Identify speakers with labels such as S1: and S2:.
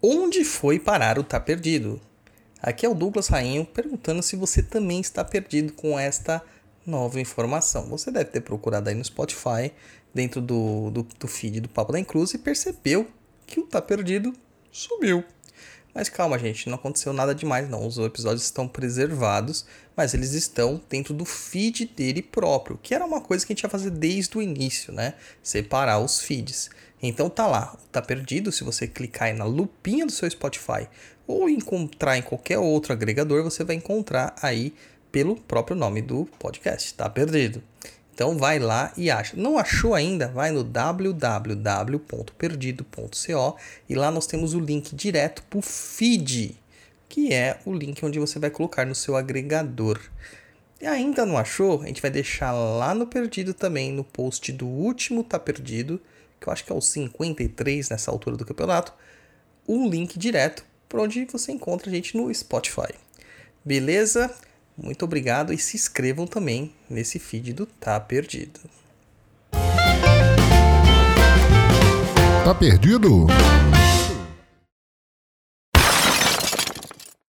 S1: Onde foi parar o Tá Perdido? Aqui é o Douglas Rainho perguntando se você também está perdido com esta nova informação. Você deve ter procurado aí no Spotify, dentro do, do, do feed do Papo da Cruz, e percebeu que o Tá Perdido sumiu. Mas calma, gente, não aconteceu nada demais, não. Os episódios estão preservados, mas eles estão dentro do feed dele próprio, que era uma coisa que a gente ia fazer desde o início, né? Separar os feeds. Então tá lá, tá perdido. Se você clicar aí na lupinha do seu Spotify ou encontrar em qualquer outro agregador, você vai encontrar aí pelo próprio nome do podcast, tá perdido. Então vai lá e acha. Não achou ainda? Vai no www.perdido.co e lá nós temos o link direto para o feed, que é o link onde você vai colocar no seu agregador. E ainda não achou? A gente vai deixar lá no Perdido também, no post do último Tá Perdido, que eu acho que é o 53 nessa altura do campeonato, um link direto para onde você encontra a gente no Spotify. Beleza? Muito obrigado e se inscrevam também nesse feed do Tá Perdido.
S2: Tá perdido?